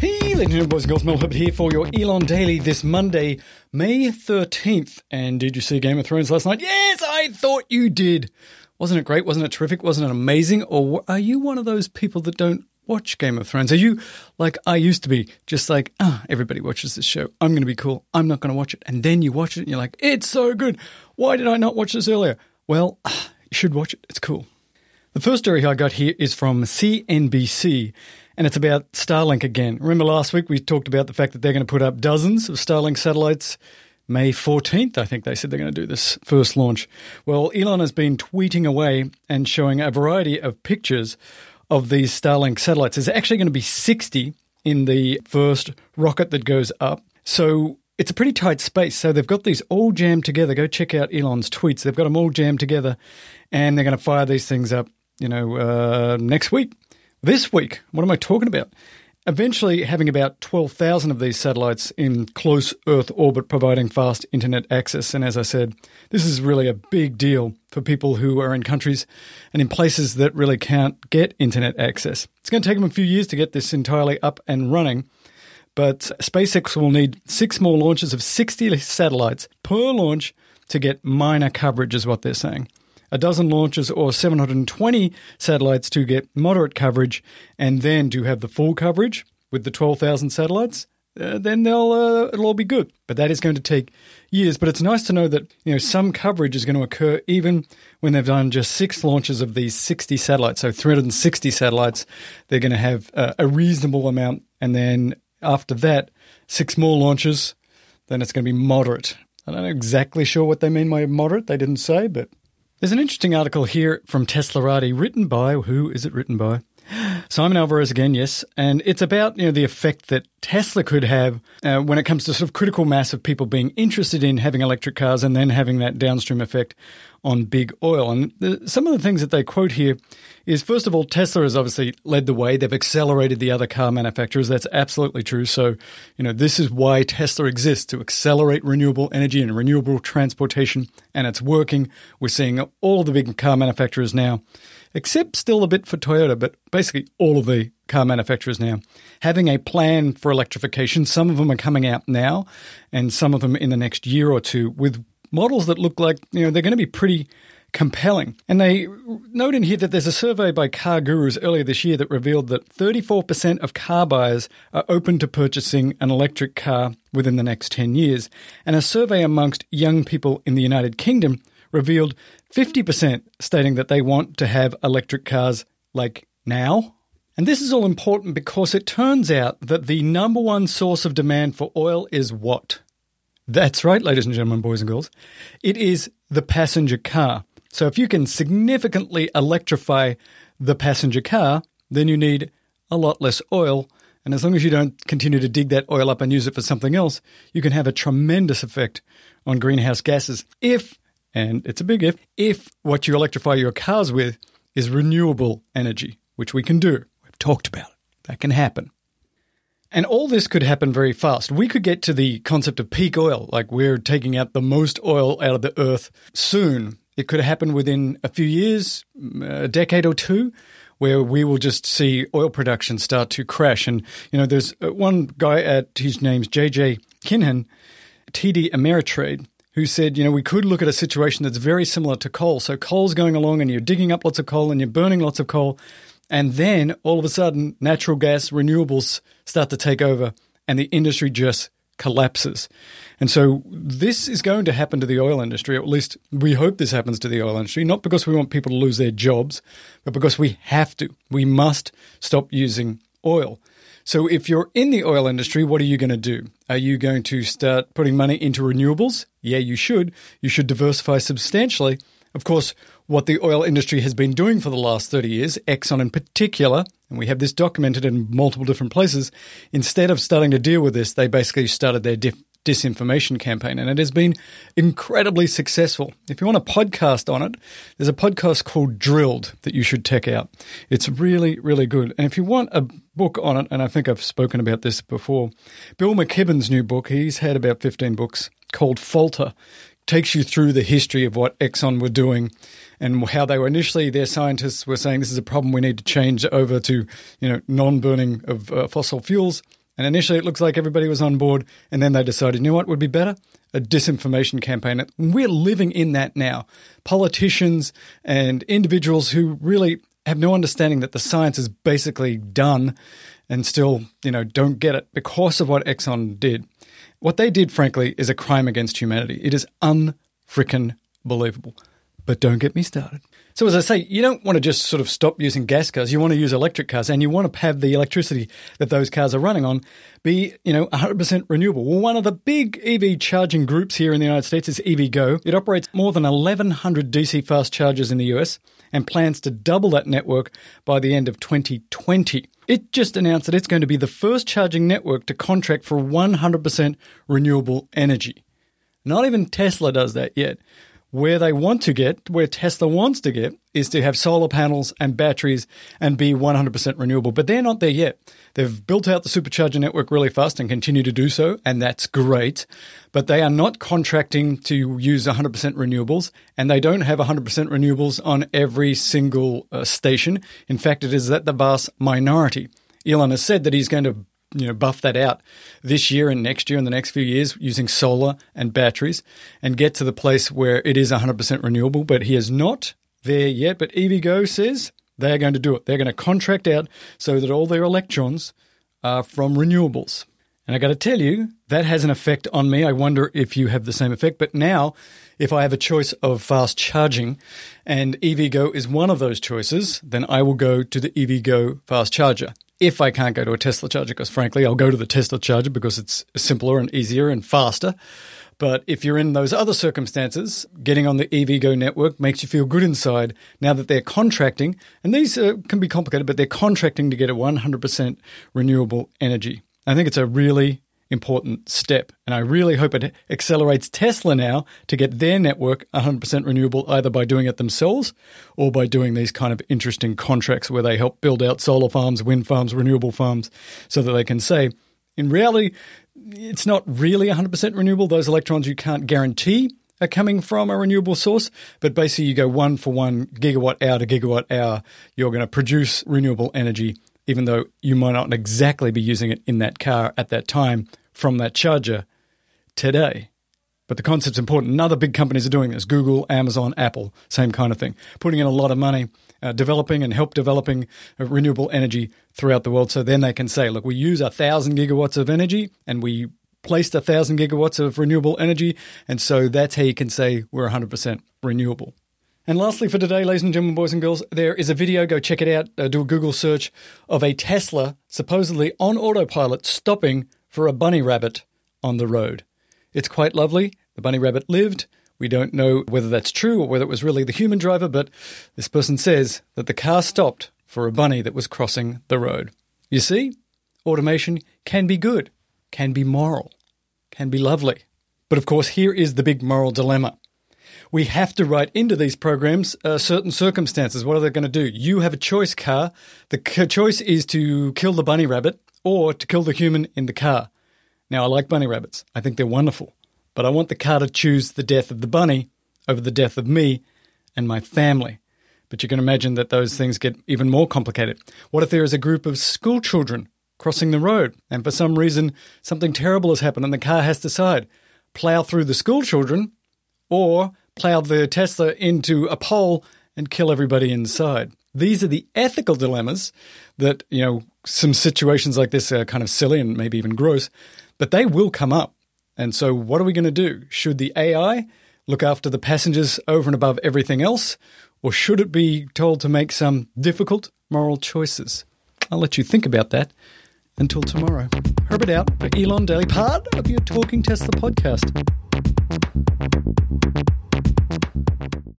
Hey, ladies and boys and girls, Mel Herbert here for your Elon Daily this Monday, May 13th. And did you see Game of Thrones last night? Yes, I thought you did. Wasn't it great? Wasn't it terrific? Wasn't it amazing? Or are you one of those people that don't watch Game of Thrones? Are you like I used to be, just like, ah, everybody watches this show. I'm going to be cool. I'm not going to watch it. And then you watch it and you're like, it's so good. Why did I not watch this earlier? Well, ah, you should watch it. It's cool. The first story I got here is from CNBC, and it's about Starlink again. Remember last week we talked about the fact that they're going to put up dozens of Starlink satellites. May 14th, I think they said they're going to do this first launch. Well, Elon has been tweeting away and showing a variety of pictures of these Starlink satellites. There's actually going to be 60 in the first rocket that goes up. So it's a pretty tight space. So they've got these all jammed together. Go check out Elon's tweets. They've got them all jammed together, and they're going to fire these things up you know, uh, next week. This week, what am I talking about? Eventually, having about 12,000 of these satellites in close Earth orbit providing fast internet access. And as I said, this is really a big deal for people who are in countries and in places that really can't get internet access. It's going to take them a few years to get this entirely up and running. But SpaceX will need six more launches of 60 satellites per launch to get minor coverage, is what they're saying a dozen launches or 720 satellites to get moderate coverage, and then to have the full coverage with the 12,000 satellites, uh, then they'll uh, it'll all be good. But that is going to take years. But it's nice to know that you know some coverage is going to occur even when they've done just six launches of these 60 satellites. So 360 satellites, they're going to have uh, a reasonable amount, and then after that, six more launches, then it's going to be moderate. I'm not exactly sure what they mean by moderate. They didn't say, but there's an interesting article here from Teslarati written by, who is it written by? Simon Alvarez again, yes, and it's about you know the effect that Tesla could have uh, when it comes to sort of critical mass of people being interested in having electric cars and then having that downstream effect on big oil. And the, some of the things that they quote here is first of all, Tesla has obviously led the way. They've accelerated the other car manufacturers. That's absolutely true. So, you know, this is why Tesla exists to accelerate renewable energy and renewable transportation, and it's working. We're seeing all the big car manufacturers now, except still a bit for Toyota, but basically all of the car manufacturers now having a plan for electrification. Some of them are coming out now, and some of them in the next year or two with models that look like, you know, they're going to be pretty compelling. And they note in here that there's a survey by Car Gurus earlier this year that revealed that 34% of car buyers are open to purchasing an electric car within the next 10 years. And a survey amongst young people in the United Kingdom revealed 50% stating that they want to have electric cars like now. And this is all important because it turns out that the number one source of demand for oil is what? That's right, ladies and gentlemen, boys and girls. It is the passenger car. So if you can significantly electrify the passenger car, then you need a lot less oil. And as long as you don't continue to dig that oil up and use it for something else, you can have a tremendous effect on greenhouse gases if, and it's a big if, if what you electrify your cars with is renewable energy, which we can do. We've talked about it. That can happen. And all this could happen very fast. We could get to the concept of peak oil, like we're taking out the most oil out of the earth soon. It could happen within a few years, a decade or two, where we will just see oil production start to crash. And, you know, there's uh, one guy at his name's JJ Kinahan, TD Ameritrade, who said, you know, we could look at a situation that's very similar to coal. So coal's going along and you're digging up lots of coal and you're burning lots of coal. And then all of a sudden, natural gas renewables start to take over and the industry just collapses. And so this is going to happen to the oil industry, or at least we hope this happens to the oil industry, not because we want people to lose their jobs, but because we have to. We must stop using oil. So if you're in the oil industry, what are you going to do? Are you going to start putting money into renewables? Yeah, you should. You should diversify substantially. Of course, what the oil industry has been doing for the last 30 years, Exxon in particular, and we have this documented in multiple different places, instead of starting to deal with this, they basically started their disinformation campaign, and it has been incredibly successful. If you want a podcast on it, there's a podcast called Drilled that you should check out. It's really, really good. And if you want a book on it, and I think I've spoken about this before, Bill McKibben's new book, he's had about 15 books called Falter takes you through the history of what Exxon were doing and how they were initially their scientists were saying this is a problem we need to change over to you know non-burning of uh, fossil fuels. And initially it looks like everybody was on board and then they decided you know what would be better? A disinformation campaign. We're living in that now. Politicians and individuals who really have no understanding that the science is basically done and still you know don't get it because of what Exxon did what they did, frankly, is a crime against humanity. It is unfrickin' believable. But don't get me started. So, as I say, you don't want to just sort of stop using gas cars. You want to use electric cars, and you want to have the electricity that those cars are running on be, you know, 100% renewable. Well, one of the big EV charging groups here in the United States is EVgo. It operates more than 1,100 DC fast chargers in the US and plans to double that network by the end of 2020. It just announced that it's going to be the first charging network to contract for 100% renewable energy. Not even Tesla does that yet. Where they want to get, where Tesla wants to get, is to have solar panels and batteries and be 100% renewable. But they're not there yet. They've built out the supercharger network really fast and continue to do so, and that's great. But they are not contracting to use 100% renewables, and they don't have 100% renewables on every single uh, station. In fact, it is at the vast minority. Elon has said that he's going to you know buff that out this year and next year and the next few years using solar and batteries and get to the place where it is 100% renewable but he is not there yet. But EVgo says they are going to do it. They're going to contract out so that all their electrons are from renewables. And I got to tell you that has an effect on me. I wonder if you have the same effect. But now if I have a choice of fast charging and EVgo is one of those choices then I will go to the EVgo fast charger if I can't go to a Tesla charger, because frankly, I'll go to the Tesla charger because it's simpler and easier and faster. But if you're in those other circumstances, getting on the EVgo network makes you feel good inside now that they're contracting, and these uh, can be complicated, but they're contracting to get a 100% renewable energy. I think it's a really important step. And I really hope it accelerates Tesla now to get their network 100% renewable, either by doing it themselves or by doing these kind of interesting contracts where they help build out solar farms, wind farms, renewable farms, so that they can say, in reality, it's not really 100% renewable. Those electrons you can't guarantee are coming from a renewable source, but basically you go one for one gigawatt hour to gigawatt hour, you're going to produce renewable energy even though you might not exactly be using it in that car at that time from that charger today. But the concept's important. And other big companies are doing this Google, Amazon, Apple, same kind of thing. Putting in a lot of money, uh, developing and help developing uh, renewable energy throughout the world. So then they can say, look, we use a thousand gigawatts of energy and we placed a thousand gigawatts of renewable energy. And so that's how you can say we're 100% renewable. And lastly, for today, ladies and gentlemen, boys and girls, there is a video. Go check it out. Uh, do a Google search of a Tesla supposedly on autopilot stopping for a bunny rabbit on the road. It's quite lovely. The bunny rabbit lived. We don't know whether that's true or whether it was really the human driver, but this person says that the car stopped for a bunny that was crossing the road. You see, automation can be good, can be moral, can be lovely. But of course, here is the big moral dilemma we have to write into these programs uh, certain circumstances. What are they going to do? You have a choice car. The choice is to kill the bunny rabbit or to kill the human in the car. Now, I like bunny rabbits. I think they're wonderful. But I want the car to choose the death of the bunny over the death of me and my family. But you can imagine that those things get even more complicated. What if there is a group of school children crossing the road and for some reason something terrible has happened and the car has to decide plow through the school children or plow the Tesla into a pole and kill everybody inside. These are the ethical dilemmas that, you know, some situations like this are kind of silly and maybe even gross, but they will come up. And so, what are we going to do? Should the AI look after the passengers over and above everything else, or should it be told to make some difficult moral choices? I'll let you think about that until tomorrow. Herbert out for Elon Daily, part of your Talking Tesla podcast.